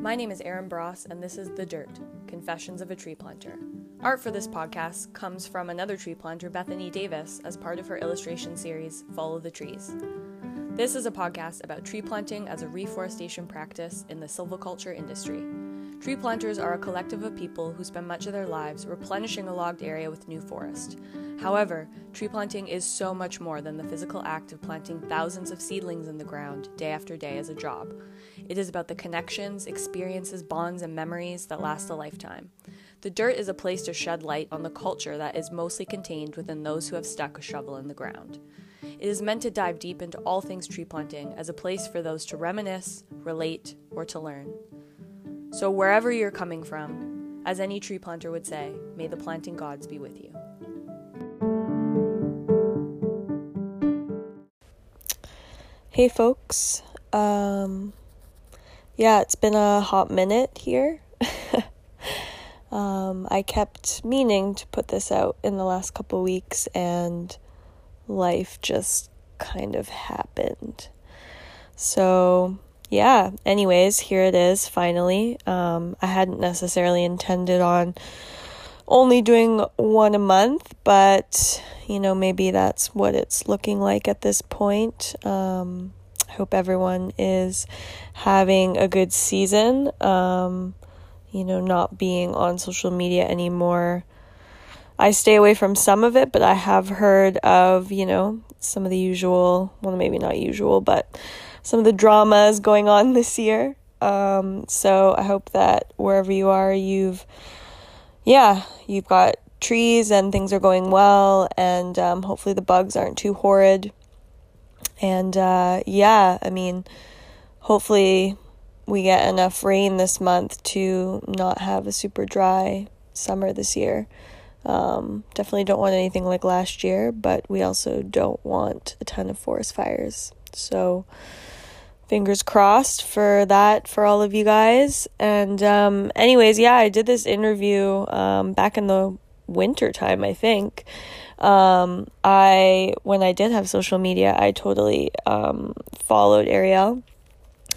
My name is Aaron Bross, and this is The Dirt Confessions of a Tree Planter. Art for this podcast comes from another tree planter, Bethany Davis, as part of her illustration series, Follow the Trees. This is a podcast about tree planting as a reforestation practice in the silviculture industry. Tree planters are a collective of people who spend much of their lives replenishing a logged area with new forest. However, tree planting is so much more than the physical act of planting thousands of seedlings in the ground day after day as a job. It is about the connections, experiences, bonds, and memories that last a lifetime. The dirt is a place to shed light on the culture that is mostly contained within those who have stuck a shovel in the ground. It is meant to dive deep into all things tree planting as a place for those to reminisce, relate, or to learn. So, wherever you're coming from, as any tree planter would say, may the planting gods be with you. Hey, folks. Um, yeah, it's been a hot minute here. um, I kept meaning to put this out in the last couple weeks, and life just kind of happened. So, yeah, anyways, here it is finally. Um, I hadn't necessarily intended on only doing one a month, but you know, maybe that's what it's looking like at this point. Um, Hope everyone is having a good season. Um, you know, not being on social media anymore. I stay away from some of it, but I have heard of, you know, some of the usual, well, maybe not usual, but some of the dramas going on this year. Um, so I hope that wherever you are, you've, yeah, you've got trees and things are going well, and um, hopefully the bugs aren't too horrid. And uh, yeah, I mean, hopefully we get enough rain this month to not have a super dry summer this year. Um, definitely don't want anything like last year, but we also don't want a ton of forest fires. So, fingers crossed for that for all of you guys. And, um, anyways, yeah, I did this interview um, back in the winter time, I think. Um, I, when I did have social media, I totally um, followed Ariel.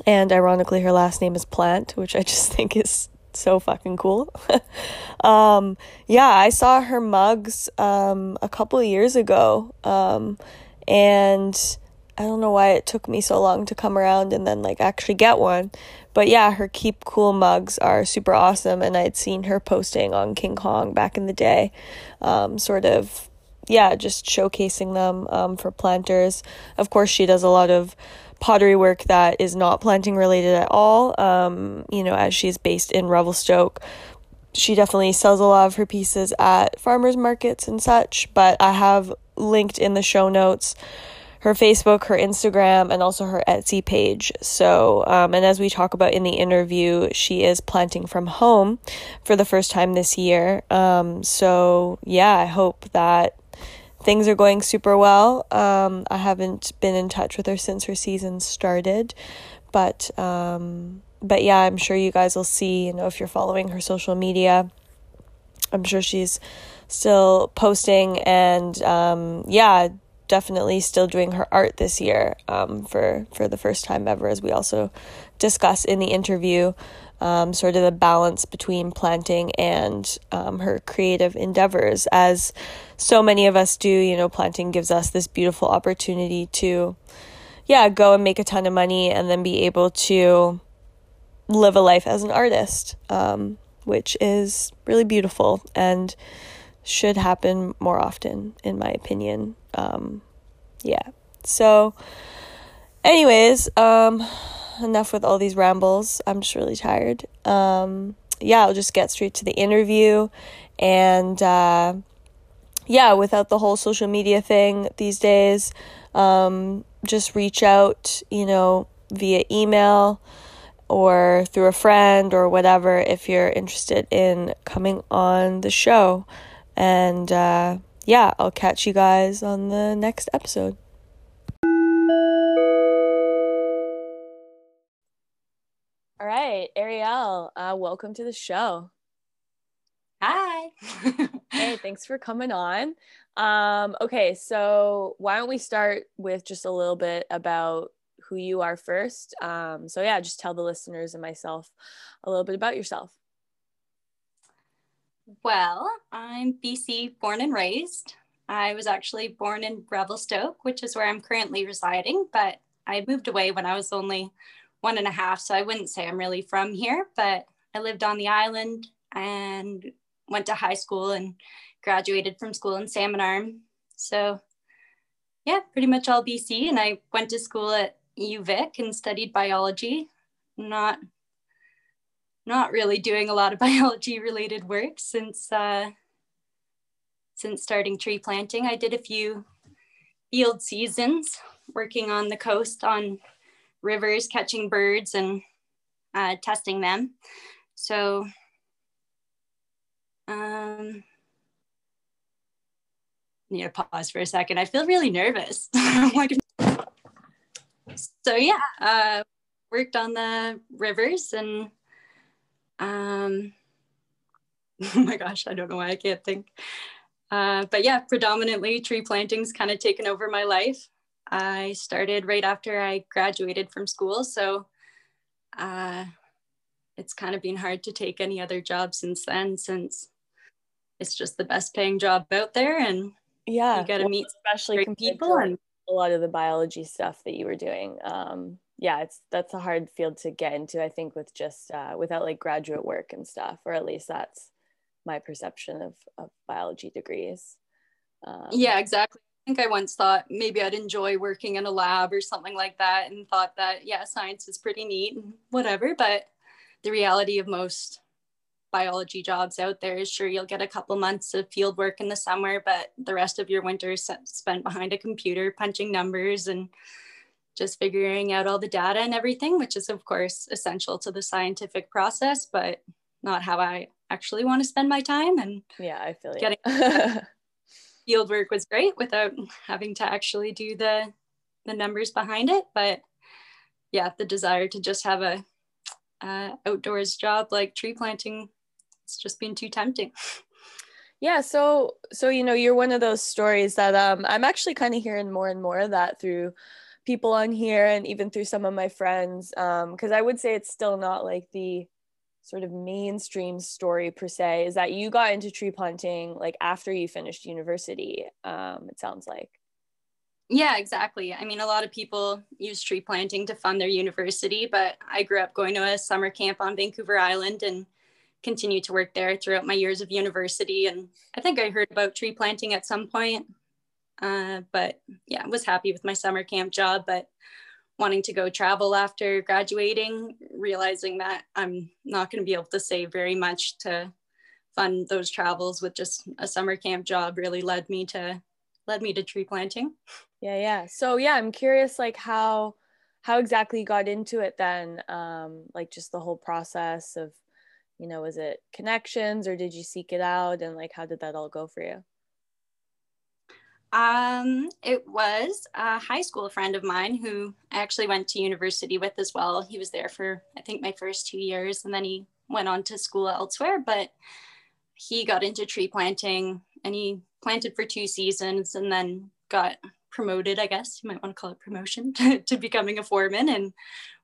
And ironically, her last name is Plant, which I just think is so fucking cool. um, yeah, I saw her mugs um, a couple years ago. Um, and I don't know why it took me so long to come around and then like actually get one. But yeah, her Keep Cool mugs are super awesome and I'd seen her posting on King Kong back in the day. Um, sort of yeah, just showcasing them um, for planters. Of course, she does a lot of pottery work that is not planting related at all. Um, you know, as she's based in Revelstoke, she definitely sells a lot of her pieces at farmers markets and such. But I have linked in the show notes her Facebook, her Instagram, and also her Etsy page. So, um, and as we talk about in the interview, she is planting from home for the first time this year. Um, so, yeah, I hope that things are going super well. Um, I haven't been in touch with her since her season started, but um, but yeah, I'm sure you guys will see. You know, if you're following her social media, I'm sure she's still posting and um, yeah, definitely still doing her art this year um, for for the first time ever, as we also discuss in the interview um, sort of the balance between planting and um, her creative endeavors. As so many of us do, you know, planting gives us this beautiful opportunity to, yeah, go and make a ton of money and then be able to live a life as an artist, um, which is really beautiful and should happen more often, in my opinion. Um, yeah. So, anyways, um, enough with all these rambles. I'm just really tired. Um, yeah, I'll just get straight to the interview. And uh, yeah, without the whole social media thing these days, um, just reach out, you know, via email or through a friend or whatever if you're interested in coming on the show. And uh, yeah, I'll catch you guys on the next episode. All right, Ariel, uh, welcome to the show. Hi. hey, thanks for coming on. Um, okay, so why don't we start with just a little bit about who you are first. Um, so, yeah, just tell the listeners and myself a little bit about yourself. Well, I'm BC born and raised. I was actually born in Revelstoke, which is where I'm currently residing, but I moved away when I was only one and a half. So I wouldn't say I'm really from here, but I lived on the island and went to high school and graduated from school in Salmon Arm. So yeah, pretty much all BC. And I went to school at UVic and studied biology. Not not really doing a lot of biology related work since uh, since starting tree planting. I did a few field seasons working on the coast on rivers, catching birds and uh, testing them. So um, need to pause for a second. I feel really nervous. so yeah, uh, worked on the rivers and um, oh my gosh, I don't know why I can't think. Uh, but yeah, predominantly tree planting's kind of taken over my life. I started right after I graduated from school. So uh, it's kind of been hard to take any other job since then, since it's just the best paying job out there. And yeah, you got to well, meet especially people and a lot of the biology stuff that you were doing. Um, yeah, it's that's a hard field to get into. I think with just uh, without like graduate work and stuff, or at least that's my perception of, of biology degrees. Um, yeah, exactly. I think I once thought maybe I'd enjoy working in a lab or something like that, and thought that yeah, science is pretty neat and whatever. But the reality of most biology jobs out there is sure you'll get a couple months of field work in the summer, but the rest of your winter is spent behind a computer punching numbers and just figuring out all the data and everything, which is, of course, essential to the scientific process, but not how I actually want to spend my time. And yeah, I feel getting field work was great without having to actually do the the numbers behind it. But yeah, the desire to just have a uh, outdoors job like tree planting, it's just been too tempting. Yeah, so so you know, you're one of those stories that um, I'm actually kind of hearing more and more of that through people on here and even through some of my friends because um, i would say it's still not like the sort of mainstream story per se is that you got into tree planting like after you finished university um, it sounds like. Yeah exactly. I mean a lot of people use tree planting to fund their university but i grew up going to a summer camp on vancouver island and continued to work there throughout my years of university and i think i heard about tree planting at some point uh, but yeah, I was happy with my summer camp job, but wanting to go travel after graduating, realizing that I'm not going to be able to save very much to fund those travels with just a summer camp job really led me to led me to tree planting. Yeah, yeah. So yeah, I'm curious like how how exactly you got into it then um like just the whole process of you know was it connections or did you seek it out and like how did that all go for you um, it was a high school friend of mine who I actually went to university with as well. He was there for, I think, my first two years, and then he went on to school elsewhere. But he got into tree planting and he planted for two seasons and then got promoted, I guess you might want to call it promotion, to, to becoming a foreman and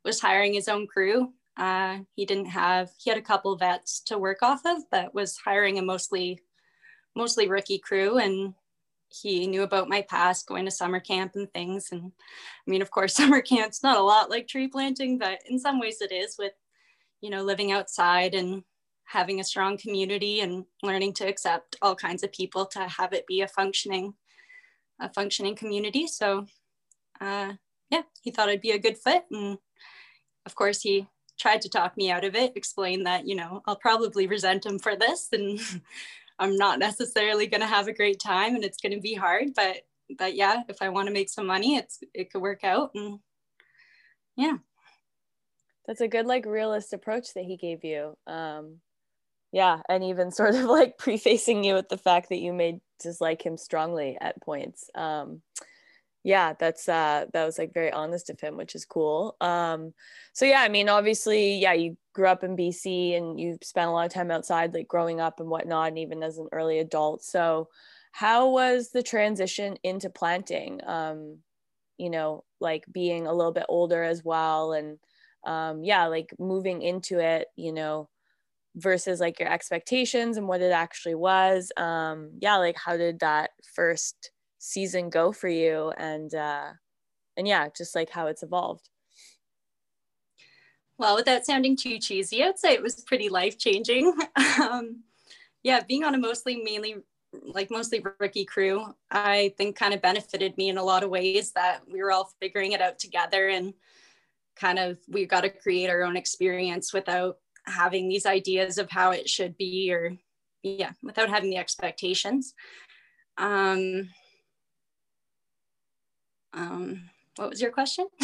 was hiring his own crew. Uh, he didn't have, he had a couple vets to work off of, but was hiring a mostly, mostly rookie crew and he knew about my past going to summer camp and things. And i mean of course summer camp's not a lot like tree planting but in some ways it is with you know living outside and having a strong community and learning to accept all kinds of people to have it be a functioning a functioning community. So uh, yeah he thought i'd be a good fit. And of course he tried to talk me out of it explain that you know i'll probably resent him for this. And I'm not necessarily going to have a great time and it's going to be hard, but but yeah, if I want to make some money, it's it could work out and yeah. That's a good like realist approach that he gave you. Um yeah, and even sort of like prefacing you with the fact that you may dislike him strongly at points. Um yeah that's uh that was like very honest of him which is cool um so yeah i mean obviously yeah you grew up in bc and you spent a lot of time outside like growing up and whatnot and even as an early adult so how was the transition into planting um you know, like being a little bit older as well. And um, yeah, like moving into it, you know, versus like your expectations and what it actually was. Um, yeah, like how did that first season go for you? And, uh, and yeah, just like how it's evolved. Well, without sounding too cheesy, I'd say it was pretty life changing. um, yeah, being on a mostly mainly like mostly rookie crew, I think kind of benefited me in a lot of ways that we were all figuring it out together and kind of we got to create our own experience without having these ideas of how it should be or yeah, without having the expectations. Um, um, what was your question?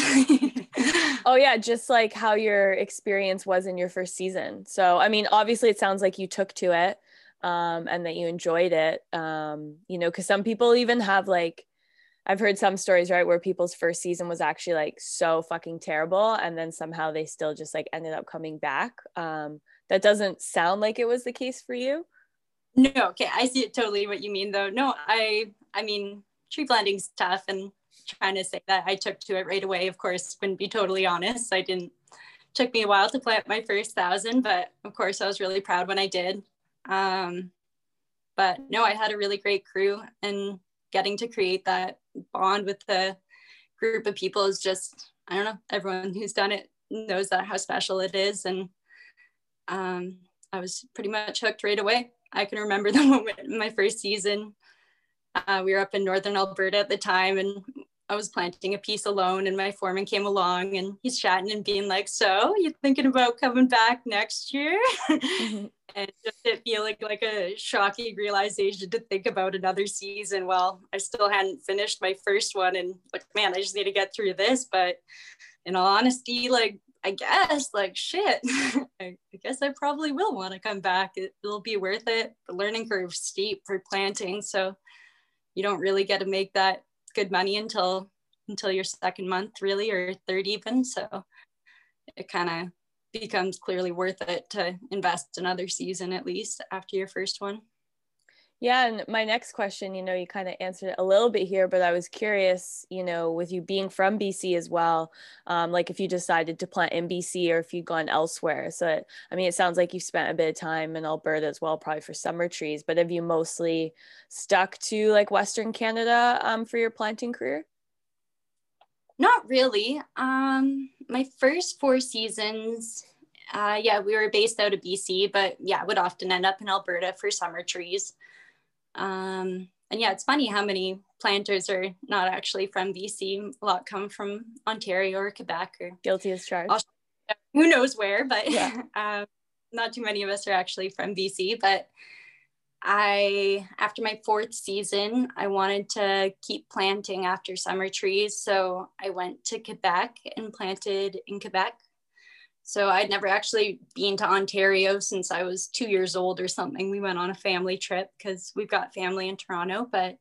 oh yeah, just like how your experience was in your first season. So I mean, obviously it sounds like you took to it um, and that you enjoyed it. Um, you know, because some people even have like I've heard some stories, right, where people's first season was actually like so fucking terrible, and then somehow they still just like ended up coming back. Um, that doesn't sound like it was the case for you. No, okay, I see it totally what you mean though. No, I, I mean, tree planting's tough, and trying to say that I took to it right away. Of course, wouldn't be totally honest. I didn't. Took me a while to plant my first thousand, but of course, I was really proud when I did. Um, but no, I had a really great crew, and getting to create that bond with the group of people is just I don't know. Everyone who's done it knows that how special it is, and um, I was pretty much hooked right away. I can remember the moment in my first season. Uh, we were up in northern Alberta at the time, and I was planting a piece alone and my foreman came along and he's chatting and being like, so you thinking about coming back next year? Mm-hmm. and just it feeling like a shocking realization to think about another season. Well, I still hadn't finished my first one and like, man, I just need to get through this. But in all honesty, like, I guess like shit, I, guess I probably will want to come back. It, it'll be worth it. The learning curve steep for planting. So you don't really get to make that good money until until your second month really or third even. So it kind of becomes clearly worth it to invest another season at least after your first one yeah, and my next question, you know, you kind of answered it a little bit here, but I was curious, you know, with you being from BC as well, um, like if you decided to plant in BC or if you'd gone elsewhere. So, I mean, it sounds like you've spent a bit of time in Alberta as well, probably for summer trees, but have you mostly stuck to like Western Canada um, for your planting career? Not really. Um, my first four seasons, uh, yeah, we were based out of BC, but yeah, would often end up in Alberta for summer trees. Um, and yeah, it's funny how many planters are not actually from BC. A lot come from Ontario or Quebec or guilty as charged. Who knows where, but yeah. um, not too many of us are actually from BC. But I, after my fourth season, I wanted to keep planting after summer trees. So I went to Quebec and planted in Quebec so I'd never actually been to Ontario since I was two years old or something. We went on a family trip because we've got family in Toronto, but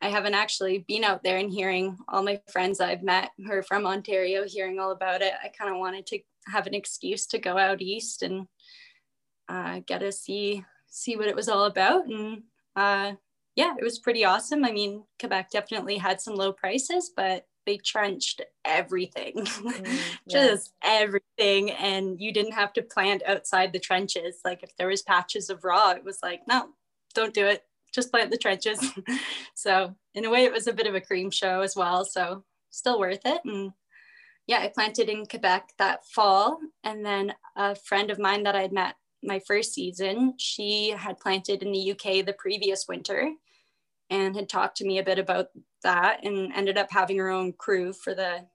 I haven't actually been out there and hearing all my friends I've met who are from Ontario, hearing all about it. I kind of wanted to have an excuse to go out east and uh, get to see see what it was all about. And uh, yeah, it was pretty awesome. I mean, Quebec definitely had some low prices, but they trenched everything, mm, just yeah. everything. And you didn't have to plant outside the trenches. Like if there was patches of raw, it was like, no, don't do it. Just plant the trenches. so in a way, it was a bit of a cream show as well. So still worth it. And yeah, I planted in Quebec that fall. And then a friend of mine that I'd met my first season, she had planted in the UK the previous winter and had talked to me a bit about that and ended up having her own crew for the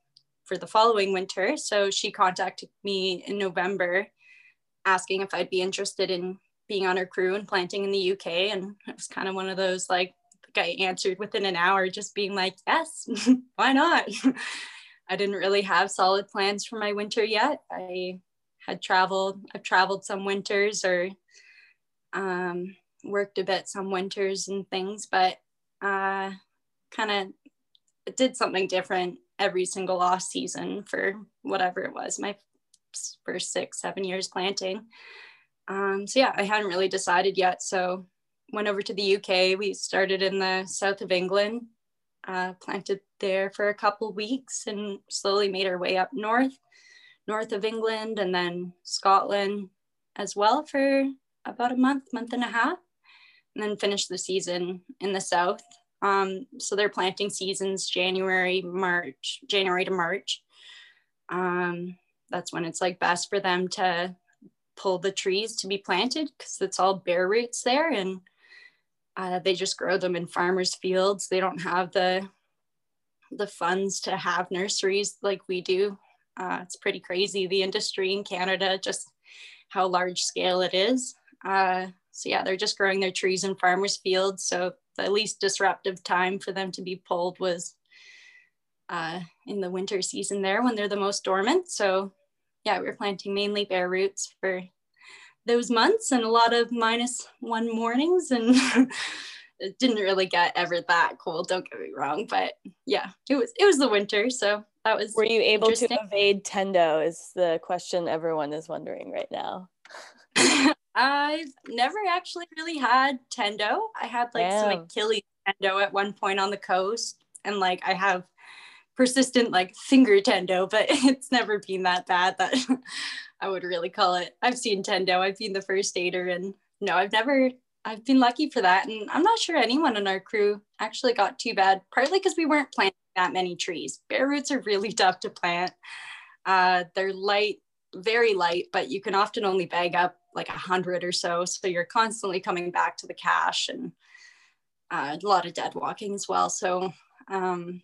for the following winter. So she contacted me in November asking if I'd be interested in being on her crew and planting in the UK. And it was kind of one of those like I answered within an hour, just being like, yes, why not? I didn't really have solid plans for my winter yet. I had traveled, I've traveled some winters or um, worked a bit some winters and things, but uh, kind of did something different every single off season for whatever it was my first six seven years planting. Um, so yeah i hadn't really decided yet. So went over to the uk we started in the south of england uh, planted there for a couple weeks and slowly made our way up north, north of England, and then Scotland as well for about a month, month and a half, and then finished the season in the south. Um, so their planting seasons January, March, January to March. Um, that's when it's like best for them to pull the trees to be planted because it's all bare roots there and uh, they just grow them in farmers fields. They don't have the the funds to have nurseries like we do. Uh, it's pretty crazy the industry in canada just how large scale it is. Uh, so yeah they're just growing their trees in farmers fields. So the least disruptive time for them to be pulled was uh, in the winter season there when they're the most dormant. So yeah, we were planting mainly bare roots for those months and a lot of minus one mornings and it didn't really get ever that cold don't get me wrong but yeah it was it was the winter so that was were you able to evade tendo is the question everyone is wondering right now i've never actually really had tendo i had like some achilles tendo at one point on the coast and like i have persistent like finger tendo, but it's never been that bad that I would really call it. I've seen tendo, I've been the first aider, and no, I've never. I've been lucky for that, and I'm not sure anyone in our crew actually got too bad. Partly because we weren't planting that many trees. Bare roots are really tough to plant. Uh, they're light, very light, but you can often only bag up like a hundred or so. So you're constantly coming back to the cache and uh, a lot of dead walking as well. So um,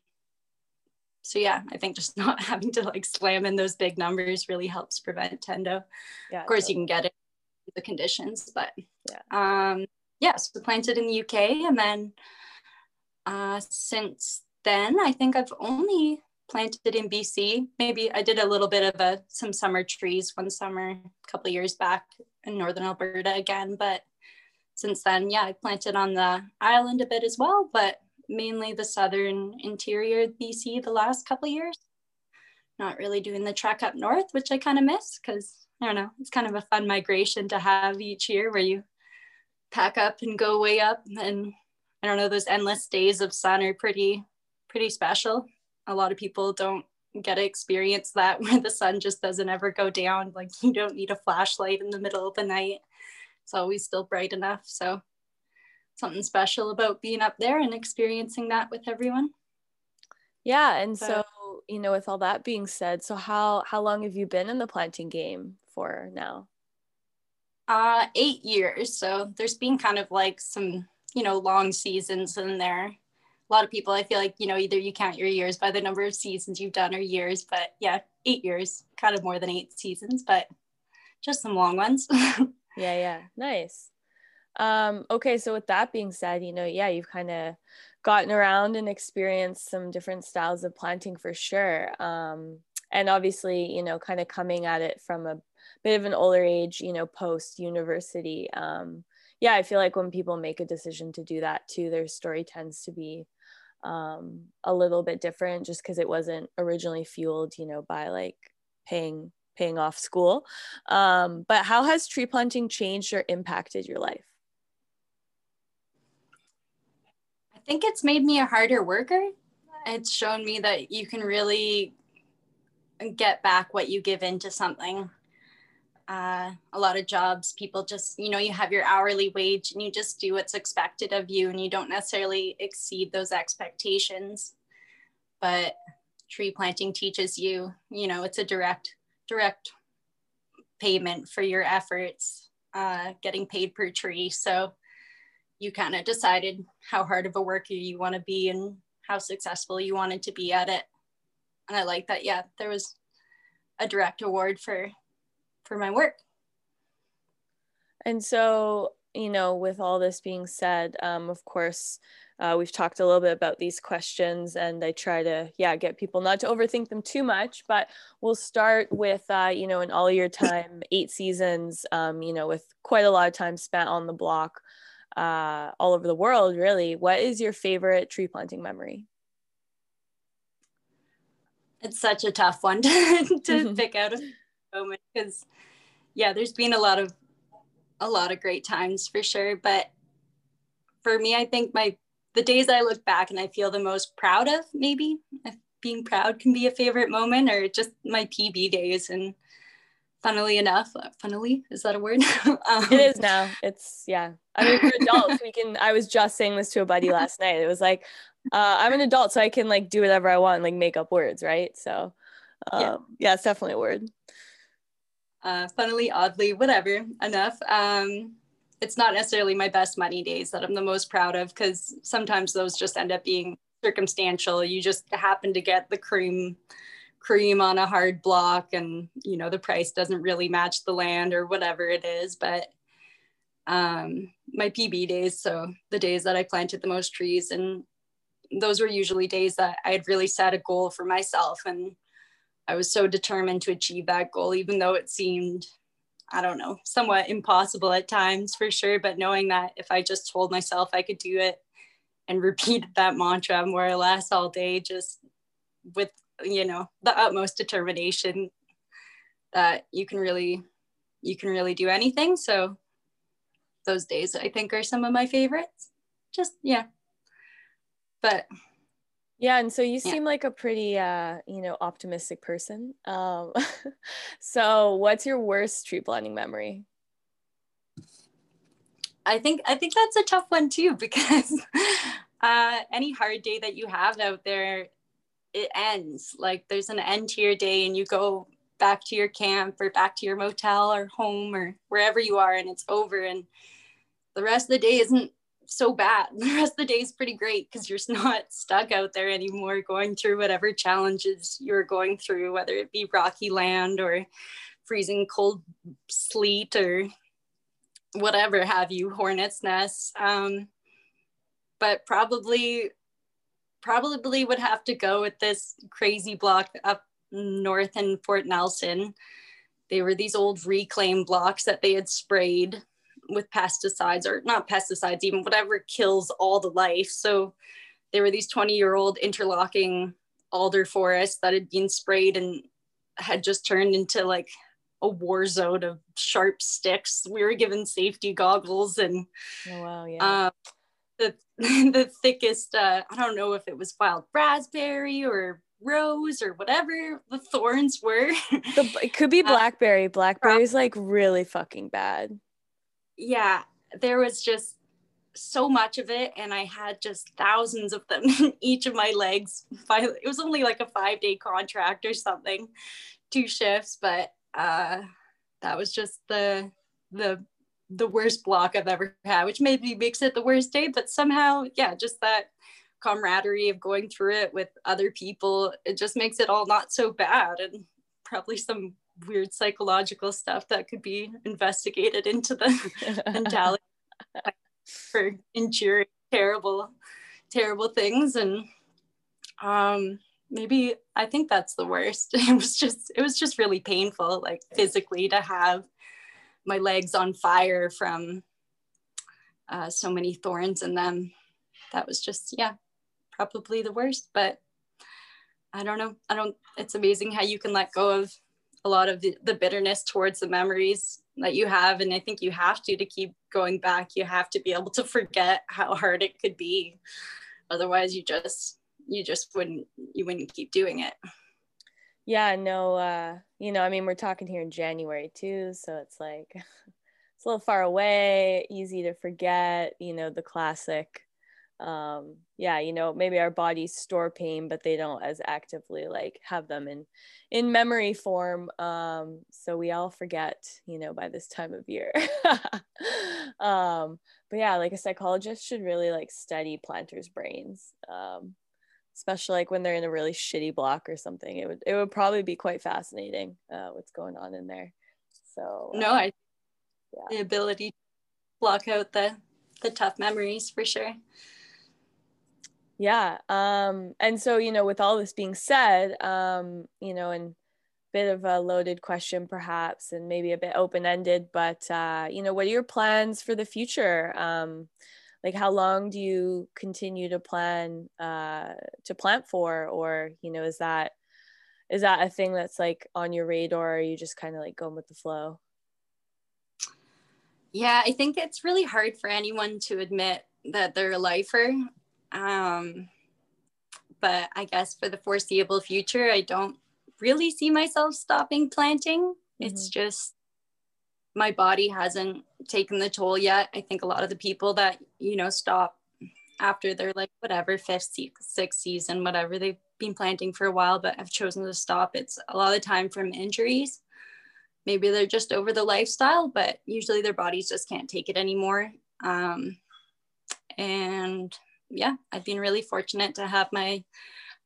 so yeah i think just not having to like slam in those big numbers really helps prevent tendo yeah, of course totally. you can get it the conditions but yeah um yeah so planted in the uk and then uh since then i think i've only planted in bc maybe i did a little bit of a some summer trees one summer a couple years back in northern alberta again but since then yeah i planted on the island a bit as well but mainly the southern interior BC the last couple years. Not really doing the trek up north, which I kind of miss because I don't know, it's kind of a fun migration to have each year where you pack up and go way up. And I don't know, those endless days of sun are pretty, pretty special. A lot of people don't get to experience that where the sun just doesn't ever go down. Like you don't need a flashlight in the middle of the night. It's always still bright enough. So something special about being up there and experiencing that with everyone. Yeah, and so, so you know, with all that being said, so how how long have you been in the planting game for now? Uh, eight years. So there's been kind of like some, you know, long seasons in there. A lot of people, I feel like, you know, either you count your years by the number of seasons you've done or years, but yeah, eight years, kind of more than eight seasons, but just some long ones. yeah, yeah, nice. Um, okay, so with that being said, you know, yeah, you've kind of gotten around and experienced some different styles of planting for sure. Um, and obviously, you know, kind of coming at it from a bit of an older age, you know, post university. Um, yeah, I feel like when people make a decision to do that too, their story tends to be um, a little bit different just because it wasn't originally fueled, you know, by like paying paying off school. Um, but how has tree planting changed or impacted your life? I think it's made me a harder worker. It's shown me that you can really get back what you give into something. Uh, a lot of jobs, people just, you know, you have your hourly wage and you just do what's expected of you and you don't necessarily exceed those expectations. But tree planting teaches you, you know, it's a direct, direct payment for your efforts, uh, getting paid per tree. So you kind of decided how hard of a worker you want to be and how successful you wanted to be at it. And I like that. Yeah, there was a direct award for for my work. And so, you know, with all this being said, um, of course, uh, we've talked a little bit about these questions, and I try to, yeah, get people not to overthink them too much. But we'll start with, uh, you know, in all your time, eight seasons, um, you know, with quite a lot of time spent on the block uh, all over the world, really. What is your favorite tree planting memory? It's such a tough one to, to mm-hmm. pick out moment because, yeah, there's been a lot of a lot of great times for sure. But for me, I think my the days I look back and I feel the most proud of, maybe being proud can be a favorite moment, or just my PB days. And funnily enough, uh, funnily is that a word? um, it is now. It's yeah. I mean, for adults, we can. I was just saying this to a buddy last night. It was like, uh, I'm an adult, so I can like do whatever I want, like make up words, right? So, um, yeah. yeah, it's definitely a word. Uh, funnily, oddly, whatever. Enough. Um, it's not necessarily my best money days that I'm the most proud of because sometimes those just end up being circumstantial. You just happen to get the cream cream on a hard block and you know the price doesn't really match the land or whatever it is but um my pb days so the days that i planted the most trees and those were usually days that i had really set a goal for myself and i was so determined to achieve that goal even though it seemed I don't know, somewhat impossible at times for sure. But knowing that if I just told myself I could do it and repeated that mantra more or less all day, just with, you know, the utmost determination that you can really, you can really do anything. So those days I think are some of my favorites. Just, yeah. But yeah, and so you yeah. seem like a pretty uh, you know, optimistic person. Um so what's your worst tree planting memory? I think I think that's a tough one too because uh any hard day that you have out there it ends. Like there's an end to your day and you go back to your camp or back to your motel or home or wherever you are and it's over and the rest of the day isn't so bad. The rest of the day is pretty great because you're not stuck out there anymore going through whatever challenges you're going through, whether it be rocky land or freezing cold sleet or whatever have you, hornet's nests. Um, but probably, probably would have to go with this crazy block up north in Fort Nelson. They were these old reclaim blocks that they had sprayed with pesticides or not pesticides, even whatever kills all the life. So there were these 20 year old interlocking alder forests that had been sprayed and had just turned into like a war zone of sharp sticks. We were given safety goggles and oh, wow, yeah. Um, the the thickest uh, I don't know if it was wild raspberry or rose or whatever the thorns were. The, it could be uh, blackberry. Blackberry's like really fucking bad yeah, there was just so much of it and I had just thousands of them in each of my legs. It was only like a five day contract or something, two shifts, but uh, that was just the the the worst block I've ever had, which maybe makes it the worst day, but somehow, yeah, just that camaraderie of going through it with other people, it just makes it all not so bad and probably some weird psychological stuff that could be investigated into the mentality for enduring terrible terrible things. And um maybe i think that's the worst. It was just it was just really painful like physically to have my legs on fire from uh, so many thorns in them. That was just yeah probably the worst but i don't know. I don't it's amazing how you can let go of a lot of the, the bitterness towards the memories that you have and i think you have to to keep going back. You have to be able to forget how hard it could be. Otherwise you just you just wouldn't you wouldn't keep doing it. Yeah no uh you know i mean we're talking here in january too so it's like it's a little far away easy to forget you know the classic um yeah you know maybe our bodies store pain but they don't as actively like have them in in memory form um so we all forget you know by this time of year um but yeah like a psychologist should really like study planters brains um especially like when they're in a really shitty block or something it would it would probably be quite fascinating uh what's going on in there so no i yeah. the ability to block out the the tough memories for sure yeah um and so you know with all this being said um you know and bit of a loaded question perhaps and maybe a bit open-ended but uh you know what are your plans for the future? Um like how long do you continue to plan uh to plant for? Or you know is that is that a thing that's like on your radar? Or are you just kind of like going with the flow? Yeah i think it's really hard for anyone to admit that they're a lifer Um, but I guess for the foreseeable future, I don't really see myself stopping planting. Mm-hmm. It's just my body hasn't taken the toll yet. I think a lot of the people that, you know, stop after they're like whatever fifth, sixth season, whatever they've been planting for a while, but have chosen to stop. It's a lot of time from injuries. Maybe they're just over the lifestyle, but usually their bodies just can't take it anymore. Um, and yeah, I've been really fortunate to have my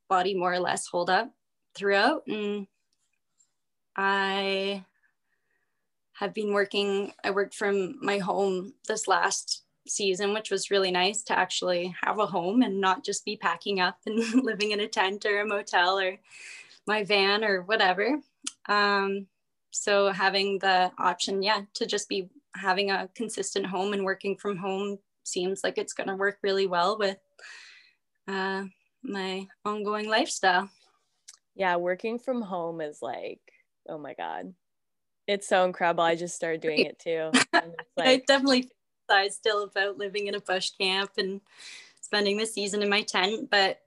body more or less hold up throughout. And I have been working, I worked from my home this last season, which was really nice to actually have a home and not just be packing up and living in a tent or a motel or my van or whatever. Um, so having the option, yeah, to just be having a consistent home and working from home seems like it's going to work really well with uh, my ongoing lifestyle. Yeah, working from home is like, oh my God. It's so incredible. I just started doing it too. Like, I definitely still about living in a bush camp and spending the season in my tent, but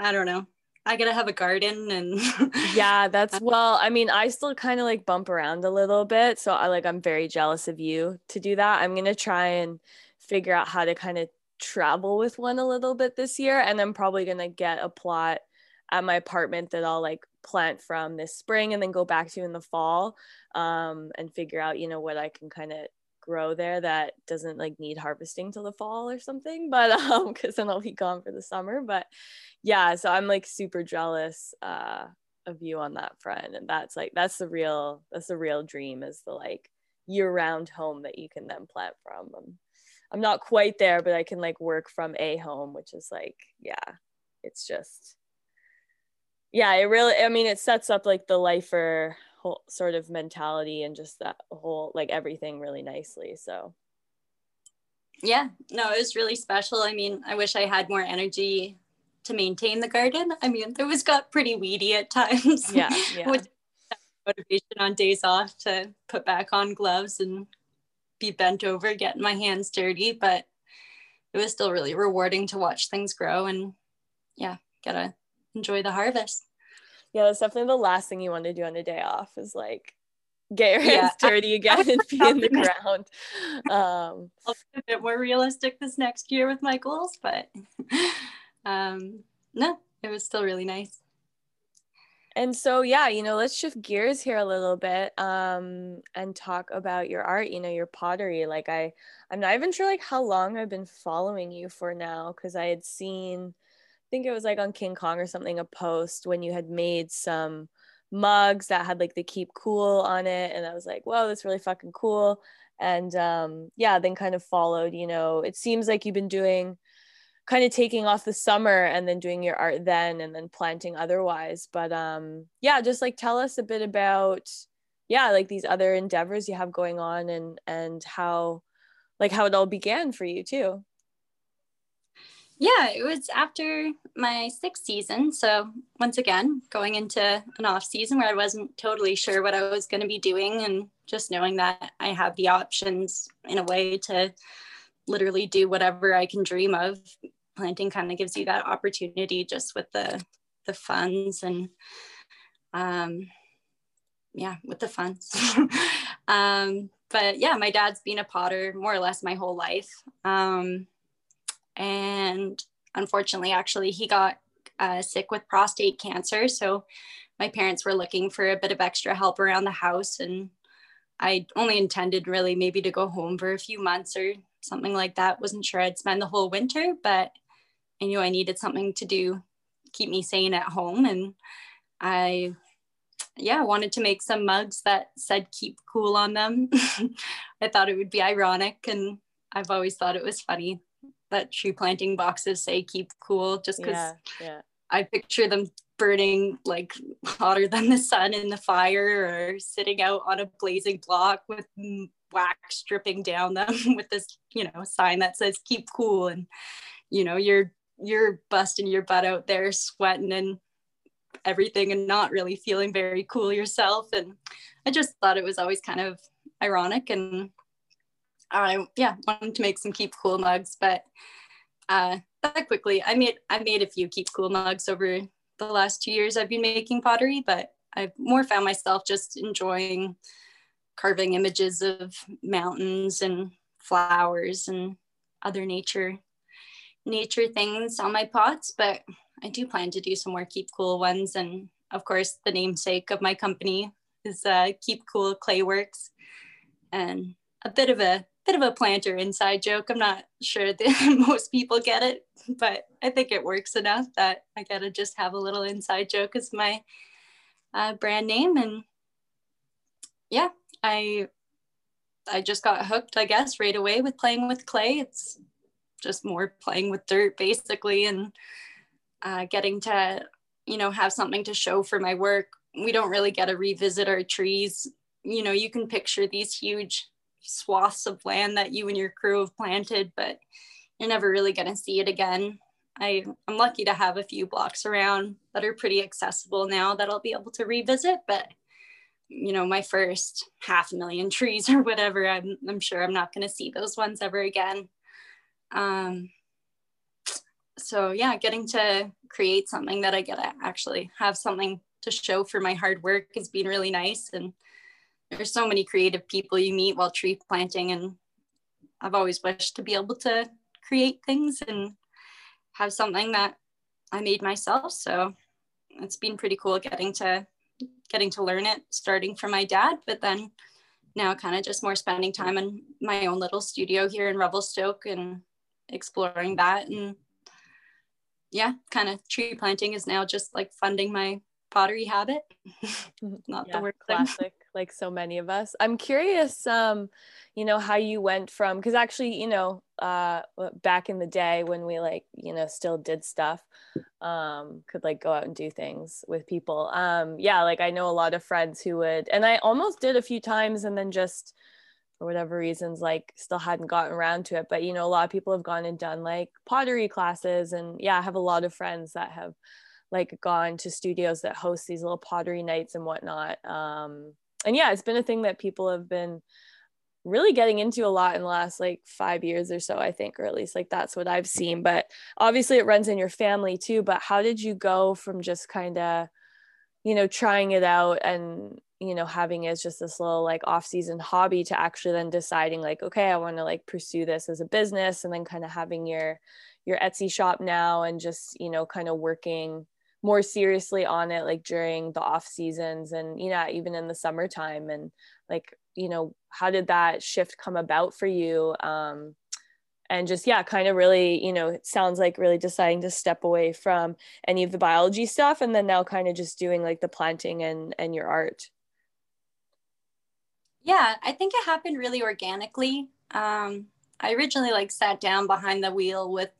I don't know. I gotta have a garden and yeah, that's well, I mean, I still kind of like bump around a little bit. So I like I'm very jealous of you to do that. I'm gonna try and figure out how to kind of travel with one a little bit this year. And I'm probably gonna get a plot at my apartment that I'll like plant from this spring and then go back to in the fall um, and figure out, you know, what I can kind of grow there that doesn't like need harvesting till the fall or something. But um because then i'll be gone for the summer. But yeah so i'm like super jealous uh of you on that front. And that's like that's the real that's the real dream is the like year-round home that you can then plant from. I'm, I'm not quite there but i can like work from a home which is like yeah it's just yeah it really i mean it sets up like the lifer whole sort of mentality and just that whole like everything really nicely so. Yeah no it was really special. I mean i wish i had more energy to maintain the garden. I mean it was got pretty weedy at times yeah, yeah. motivation on days off to put back on gloves and be bent over getting my hands dirty but it was still really rewarding to watch things grow and yeah gotta enjoy the harvest yeah, that's definitely the last thing you want to do on a day off is like get your hands yeah. dirty again and be in the ground. Um, I'll be a bit more realistic this next year with my goals, but um, no, it was still really nice. And so, yeah, you know, let's shift gears here a little bit um, and talk about your art. You know, your pottery. Like, I, I'm not even sure like how long I've been following you for now because I had seen I think it was like on King Kong or something, a post when you had made some mugs that had like the keep cool on it. And I was like, whoa, that's really fucking cool. And um, yeah, then kind of followed, you know, it seems like you've been doing kind of taking off the summer and then doing your art then and then planting otherwise. But um, yeah, just like tell us a bit about, yeah, like these other endeavors you have going on and and how like how it all began for you too yeah, it was after my sixth season. So once again, going into an off season where I wasn't totally sure what I was going to be doing, and just knowing that I have the options in a way to literally do whatever I can dream of. Planting kind of gives you that opportunity just with the the funds and um yeah, with the funds. um, but yeah, my dad's been a potter more or less my whole life. Um, and unfortunately actually he got uh, sick with prostate cancer so my parents were looking for a bit of extra help around the house and i only intended really maybe to go home for a few months or something like that wasn't sure i'd spend the whole winter but i knew i needed something to do keep me sane at home. And i yeah wanted to make some mugs that said keep cool on them. I thought it would be ironic and i've always thought it was funny that tree planting boxes say keep cool just because yeah, yeah. I picture them burning like hotter than the sun in the fire or sitting out on a blazing block with wax dripping down them with this, you know, sign that says keep cool. And you know, you're you're busting your butt out there sweating and everything and not really feeling very cool yourself and I just thought it was always kind of ironic and I yeah wanted to make some keep cool mugs, but uh, that quickly. I made I made a few keep cool mugs over the last two years I've been making pottery, but I've more found myself just enjoying carving images of mountains and flowers and other nature nature things on my pots. But I do plan to do some more keep cool ones, and of course, the namesake of my company is uh, Keep Cool Clay Works, and a bit of a bit of a planter inside joke. I'm not sure that most people get it, but I think it works enough that I gotta just have a little inside joke as my uh, brand name. And yeah, I I just got hooked, I guess, right away with playing with clay. It's just more playing with dirt basically, and uh, getting to you know have something to show for my work. We don't really get to revisit our trees. You know, you can picture these huge swaths of land that you and your crew have planted, but you're never really going to see it again. I, I'm lucky to have a few blocks around that are pretty accessible now that I'll be able to revisit. But, you know, my first half million trees or whatever, I'm, I'm sure I'm not going to see those ones ever again. Um, so, yeah, getting to create something that I get to actually have something to show for my hard work has been really nice. And there's so many creative people you meet while tree planting and i've always wished to be able to create things and have something that i made myself so it's been pretty cool getting to getting to learn it starting from my dad but then now kind of just more spending time in my own little studio here in revelstoke and exploring that and yeah kind of tree planting is now just like funding my pottery habit not yeah, the word classic like so many of us. I'm curious, um, you know, how you went from because actually, you know, uh, back in the day when we like, you know, still did stuff, um, could like go out and do things with people. Um, yeah, like I know a lot of friends who would, and I almost did a few times, and then just for whatever reasons, like still hadn't gotten around to it. But you know, a lot of people have gone and done like pottery classes, and yeah, I have a lot of friends that have like gone to studios that host these little pottery nights and whatnot. Um, and yeah, it's been a thing that people have been really getting into a lot in the last like five years or so, I think, or at least like that's what I've seen. But obviously, it runs in your family too. But how did you go from just kind of, you know, trying it out and you know having as just this little like off-season hobby to actually then deciding like okay i want to like pursue this as a business and then kind of having your your etsy shop now and just you know kind of working more seriously on it like during the off seasons and you know even in the summertime and like you know how did that shift come about for you um and just yeah kind of really you know it sounds like really deciding to step away from any of the biology stuff and then now kind of just doing like the planting and and your art yeah i think it happened really organically. Um i originally like sat down behind the wheel with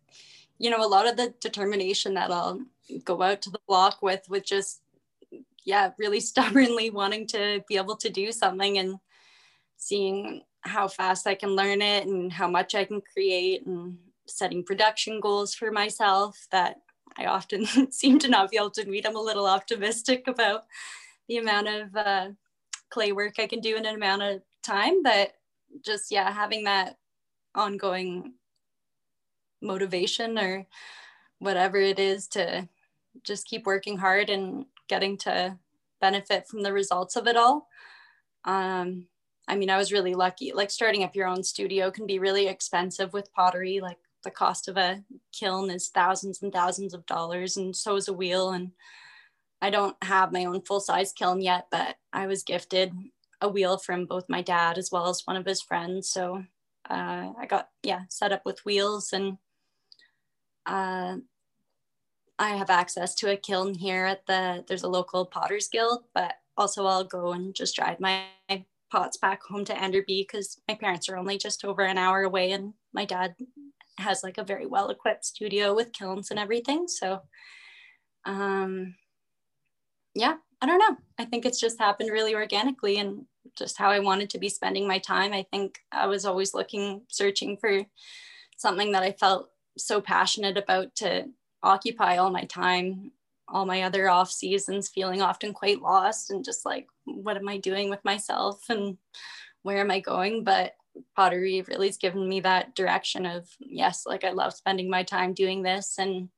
you know a lot of the determination that i'll go out to the block with with just yeah really stubbornly wanting to be able to do something and seeing how fast i can learn it and how much i can create and setting production goals for myself that i often seem to not be able to meet i'm a little optimistic about the amount of uh, clay work i can do in an amount of time but just yeah having that ongoing motivation or whatever it is to just keep working hard and getting to benefit from the results of it all. Um, I mean, I was really lucky. Like starting up your own studio can be really expensive with pottery. Like the cost of a kiln is thousands and thousands of dollars, and so is a wheel. And I don't have my own full size kiln yet, but I was gifted a wheel from both my dad as well as one of his friends. So uh, I got yeah set up with wheels and uh, I have access to a kiln here at the there's a local potters guild, but also I'll go and just drive my pots back home to Enderby because my parents are only just over an hour away and my dad has like a very well equipped studio with kilns and everything. So um yeah, I don't know. I think it's just happened really organically and just how I wanted to be spending my time. I think I was always looking, searching for something that I felt so passionate about to occupy all my time all my other off seasons feeling often quite lost and just like what am i doing with myself and where am i going but pottery really has given me that direction of yes, like I love spending my time doing this and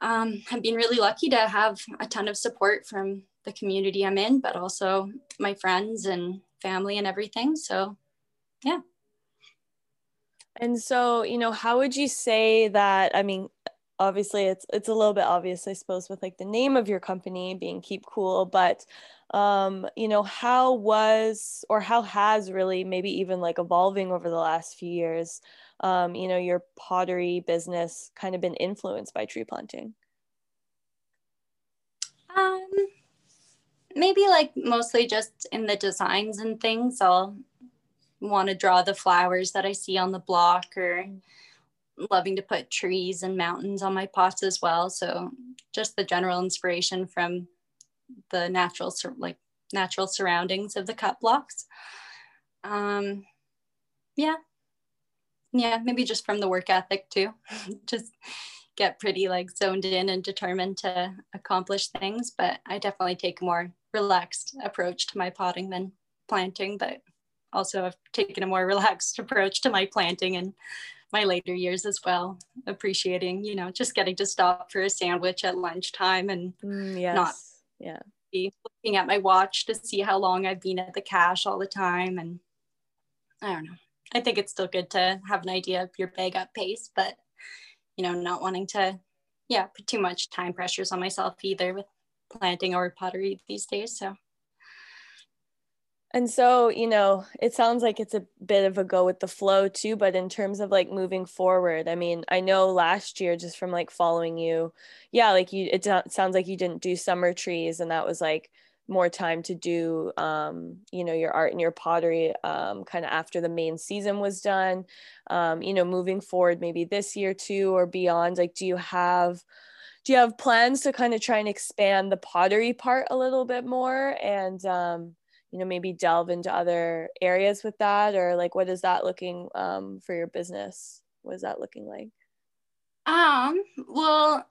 um, I've been really lucky to have a ton of support from the community I'm in, but also my friends and family and everything. So, yeah. And so, you know, how would you say that? I mean, obviously it's it's a little bit obvious, I suppose, with like the name of your company being Keep Cool, but um, you know, how was or how has really maybe even like evolving over the last few years, um, you know, your pottery business kind of been influenced by tree planting? Um, maybe like mostly just in the designs and things. I'll want to draw the flowers that I see on the block or loving to put trees and mountains on my pots as well. So just the general inspiration from the natural like natural surroundings of the cut blocks. Um, yeah, yeah, maybe just from the work ethic too. just get pretty like zoned in and determined to accomplish things. But I definitely take a more relaxed approach to my potting than planting. But also, I've taken a more relaxed approach to my planting and my later years as well, appreciating, you know, just getting to stop for a sandwich at lunchtime and mm, yes. not yeah. be looking at my watch to see how long I've been at the cache all the time. And I don't know. I think it's still good to have an idea of your bag up pace, but you know, not wanting to, yeah, put too much time pressures on myself either with planting or pottery these days. So and so, you know, it sounds like it's a bit of a go with the flow too, but in terms of like moving forward, I mean, I know last year just from like following you, yeah, like you, it sounds like you didn't do summer trees and that was like more time to do, um, you know, your art and your pottery um, kind of after the main season was done. Um, you know, moving forward, maybe this year too or beyond, like, do you have, do you have plans to kind of try and expand the pottery part a little bit more and, um, you know maybe delve into other areas with that? Or like what is that looking um, for your business? What is that looking like? Um well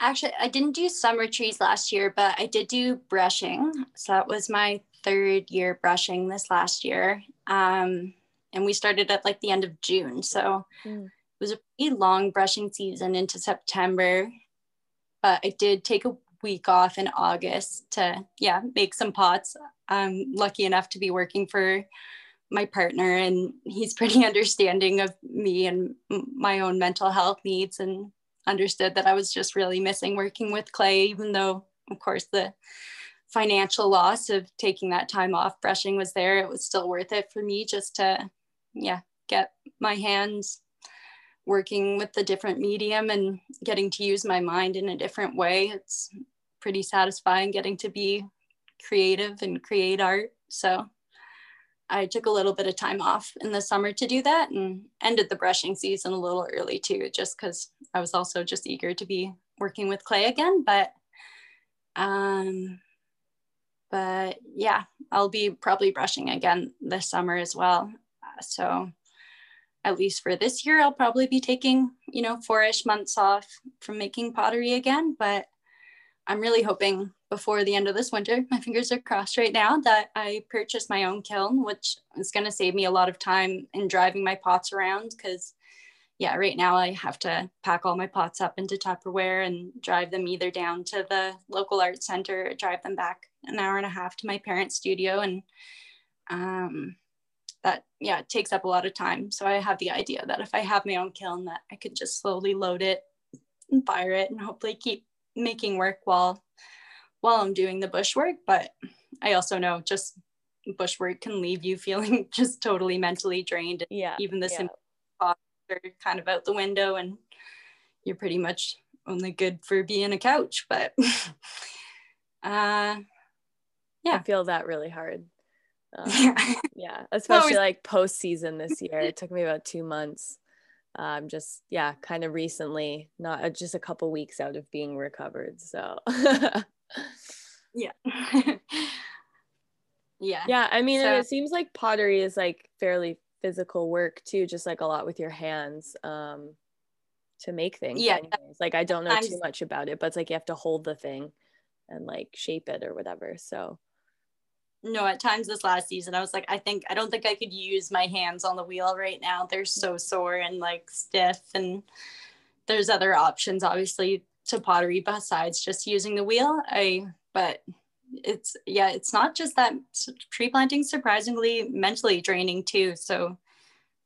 actually i didn't do summer trees last year but i did do brushing. So that was my third year brushing this last year. Um, and we started at like the end of june. So mm. it was a pretty long brushing season into september. But i did take a week off in august to yeah make some pots. I'm lucky enough to be working for my partner, and he's pretty understanding of me and my own mental health needs and understood that I was just really missing working with clay, even though, of course, the financial loss of taking that time off brushing was there. It was still worth it for me just to, yeah, get my hands working with the different medium and getting to use my mind in a different way. It's pretty satisfying getting to be creative and create art. So I took a little bit of time off in the summer to do that and ended the brushing season a little early too, just because I was also just eager to be working with clay again. But um, but yeah, I'll be probably brushing again this summer as well. So at least for this year, I'll probably be taking, you know, four-ish months off from making pottery again. But I'm really hoping before the end of this winter, my fingers are crossed right now, that I purchase my own kiln, which is going to save me a lot of time in driving my pots around. Because, yeah, right now I have to pack all my pots up into Tupperware and drive them either down to the local art center or drive them back an hour and a half to my parents' studio. And um, that, yeah, it takes up a lot of time. So I have the idea that if I have my own kiln, that I could just slowly load it and fire it and hopefully keep making work while while I'm doing the bush work. But I also know just bush work can leave you feeling just totally mentally drained. Yeah. Even the yeah. simple thoughts are kind of out the window and you're pretty much only good for being a couch. But uh yeah. I feel that really hard. Um, yeah. yeah. Especially well, like post season this year. It took me about two months um, just yeah kind of recently not uh, just a couple weeks out of being recovered so yeah yeah yeah i mean so, it seems like pottery is like fairly physical work too just like a lot with your hands um to make things yeah anyways. like i don't know too much about it but it's like you have to hold the thing and like shape it or whatever so no, at times this last season, I was like, I think I don't think I could use my hands on the wheel right now. They're so sore and like stiff, and there's other options, obviously, to pottery besides just using the wheel. I but it's yeah, it's not just that tree planting surprisingly mentally draining too. So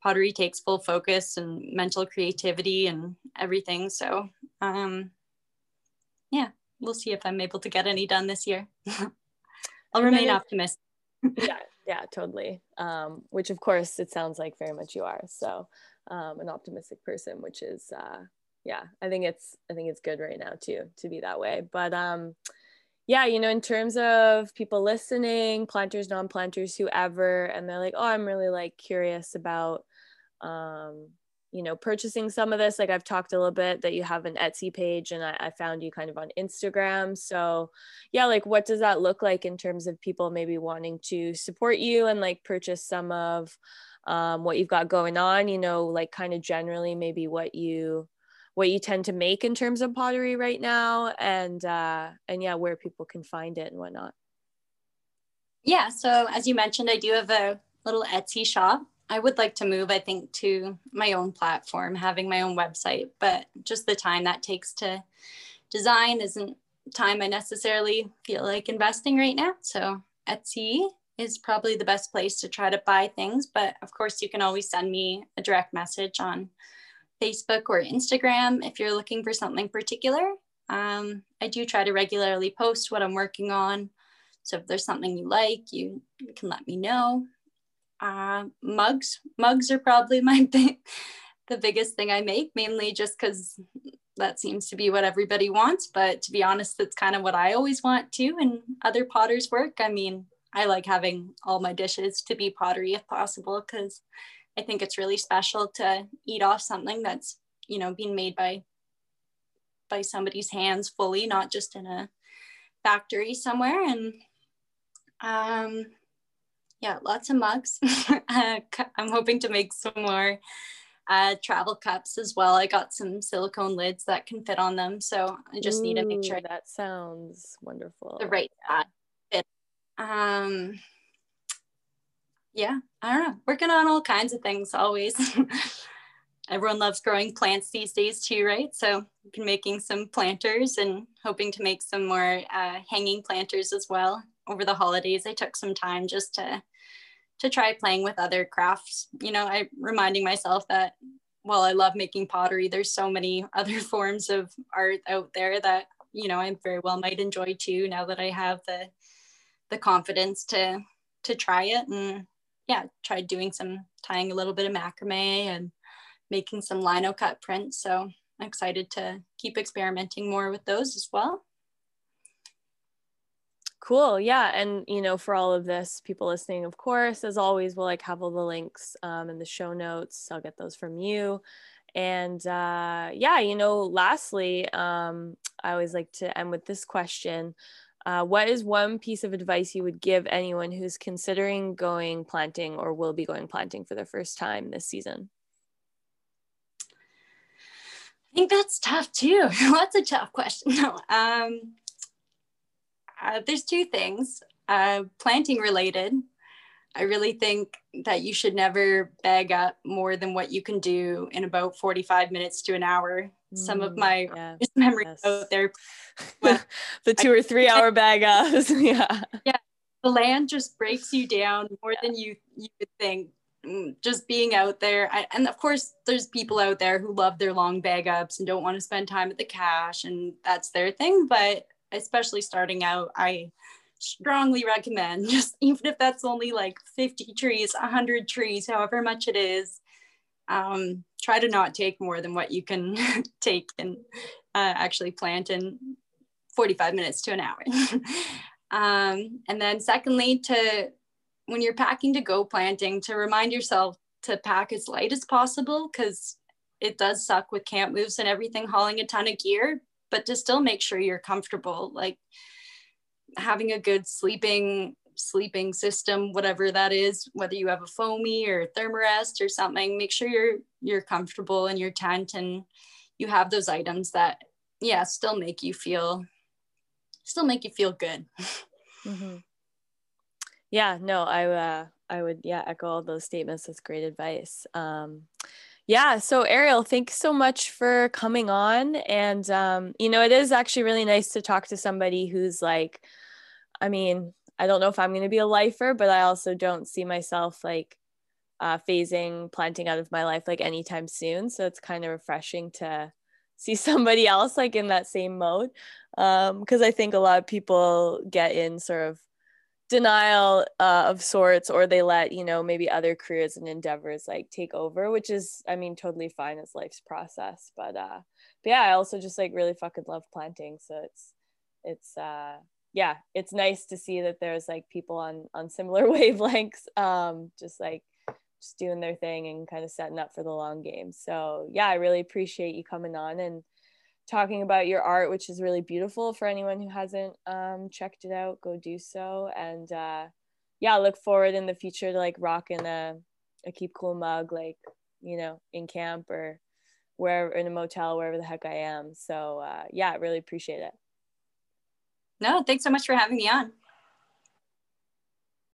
pottery takes full focus and mental creativity and everything. So um yeah, we'll see if I'm able to get any done this year. I'll remain optimistic. yeah, yeah, totally. Um, which of course it sounds like very much you are. So um, an optimistic person, which is uh, yeah, I think it's I think it's good right now too to be that way. But um, yeah, you know, in terms of people listening, planters, non-planters, whoever, and they're like, oh, I'm really like curious about um, you know purchasing some of this like i've talked a little bit that you have an etsy page and I, I, found you kind of on instagram so yeah like what does that look like in terms of people maybe wanting to support you and like purchase some of um, what you've got going on you know like kind of generally maybe what you what you tend to make in terms of pottery right now and uh and yeah where people can find it and whatnot yeah so as you mentioned i do have a little etsy shop I would like to move, I think, to my own platform, having my own website, but just the time that takes to design isn't time I necessarily feel like investing right now. So Etsy is probably the best place to try to buy things. But of course, you can always send me a direct message on Facebook or Instagram if you're looking for something particular. Um, I do try to regularly post what I'm working on. So if there's something you like, you, can let me know uh, mugs. Mugs are probably my the biggest thing I make, mainly just because that seems to be what everybody wants. But to be honest, that's kind of what I always want too. And other potters' work. I mean, I like having all my dishes to be pottery if possible because I think it's really special to eat off something that's you know being made by by somebody's hands fully, not just in a factory somewhere. And um, yeah, lots of mugs. uh, I'm hoping to make some more uh, travel cups as well. I got some silicone lids that can fit on them, so I just Ooh, need to make sure that sounds wonderful. The right yeah. fit. Um, yeah, I don't know. Working on all kinds of things always. Everyone loves growing plants these days too, right? So I've been making some planters and hoping to make some more uh, hanging planters as well over the holidays. I took some time just to to try playing with other crafts. You know, I reminding myself that while I love making pottery, there's so many other forms of art out there that, you know, I very well might enjoy too now that I have the the confidence to to try it and yeah, tried doing some tying a little bit of macrame and making some lino cut prints. So I'm excited to keep experimenting more with those as well. Cool. Yeah. And, you know, for all of this, people listening, of course, as always, we'll like have all the links um, in the show notes. I'll get those from you. And uh, yeah, you know, lastly, um, I always like to end with this question. Uh, what is one piece of advice you would give anyone who's considering going planting or will be going planting for the first time this season? I think that's tough too. that's a tough question. No, um, uh, there's two things uh, planting related. I really think that you should never bag up more than what you can do in about 45 minutes to an hour. Mm, Some of mm, my yeah. memories yes. out there. the two or three hour bag ups. yeah. Yeah. The land just breaks you down more yeah. than you, you would think. Mm, just being out there. I, and of course, there's people out there who love their long bag ups and don't want to spend time at the cache, and that's their thing. But especially starting out, I strongly recommend just even if that's only like 50 trees, 100 trees, however much it is, um, try to not take more than what you can take and uh, actually plant in 45 minutes to an hour. um, and then secondly, to when you're packing to go planting, to remind yourself to pack as light as possible because it does suck with camp moves and everything hauling a ton of gear but to still make sure you're comfortable like having a good sleeping sleeping system whatever that is whether you have a foamy or thermarest or something make sure you're you're comfortable in your tent and you have those items that yeah still make you feel still make you feel good mm-hmm. Yeah, no, I uh, I would yeah echo all those statements. That's great advice. Um, yeah, so Ariel, thanks so much for coming on, and um, you know it is actually really nice to talk to somebody who's like, I mean, I don't know if I'm going to be a lifer, but I also don't see myself like uh, phasing planting out of my life like anytime soon. So it's kind of refreshing to see somebody else like in that same mode. Because um, I think a lot of people get in sort of denial uh, of sorts or they let you know maybe other careers and endeavors like take over which is i mean totally fine as life's process. But uh but yeah i also just like really fucking love planting. So it's it's uh yeah it's nice to see that there's like people on on similar wavelengths um just like just doing their thing and kind of setting up for the long game so yeah i really appreciate you coming on and talking about your art, which is really beautiful. For anyone who hasn't um, checked it out, go do so. And uh, yeah, look forward in the future to like rocking a, a keep cool mug, like you know, in camp or wherever in a motel, wherever the heck I am. So uh, yeah, really appreciate it. No, thanks so much for having me on.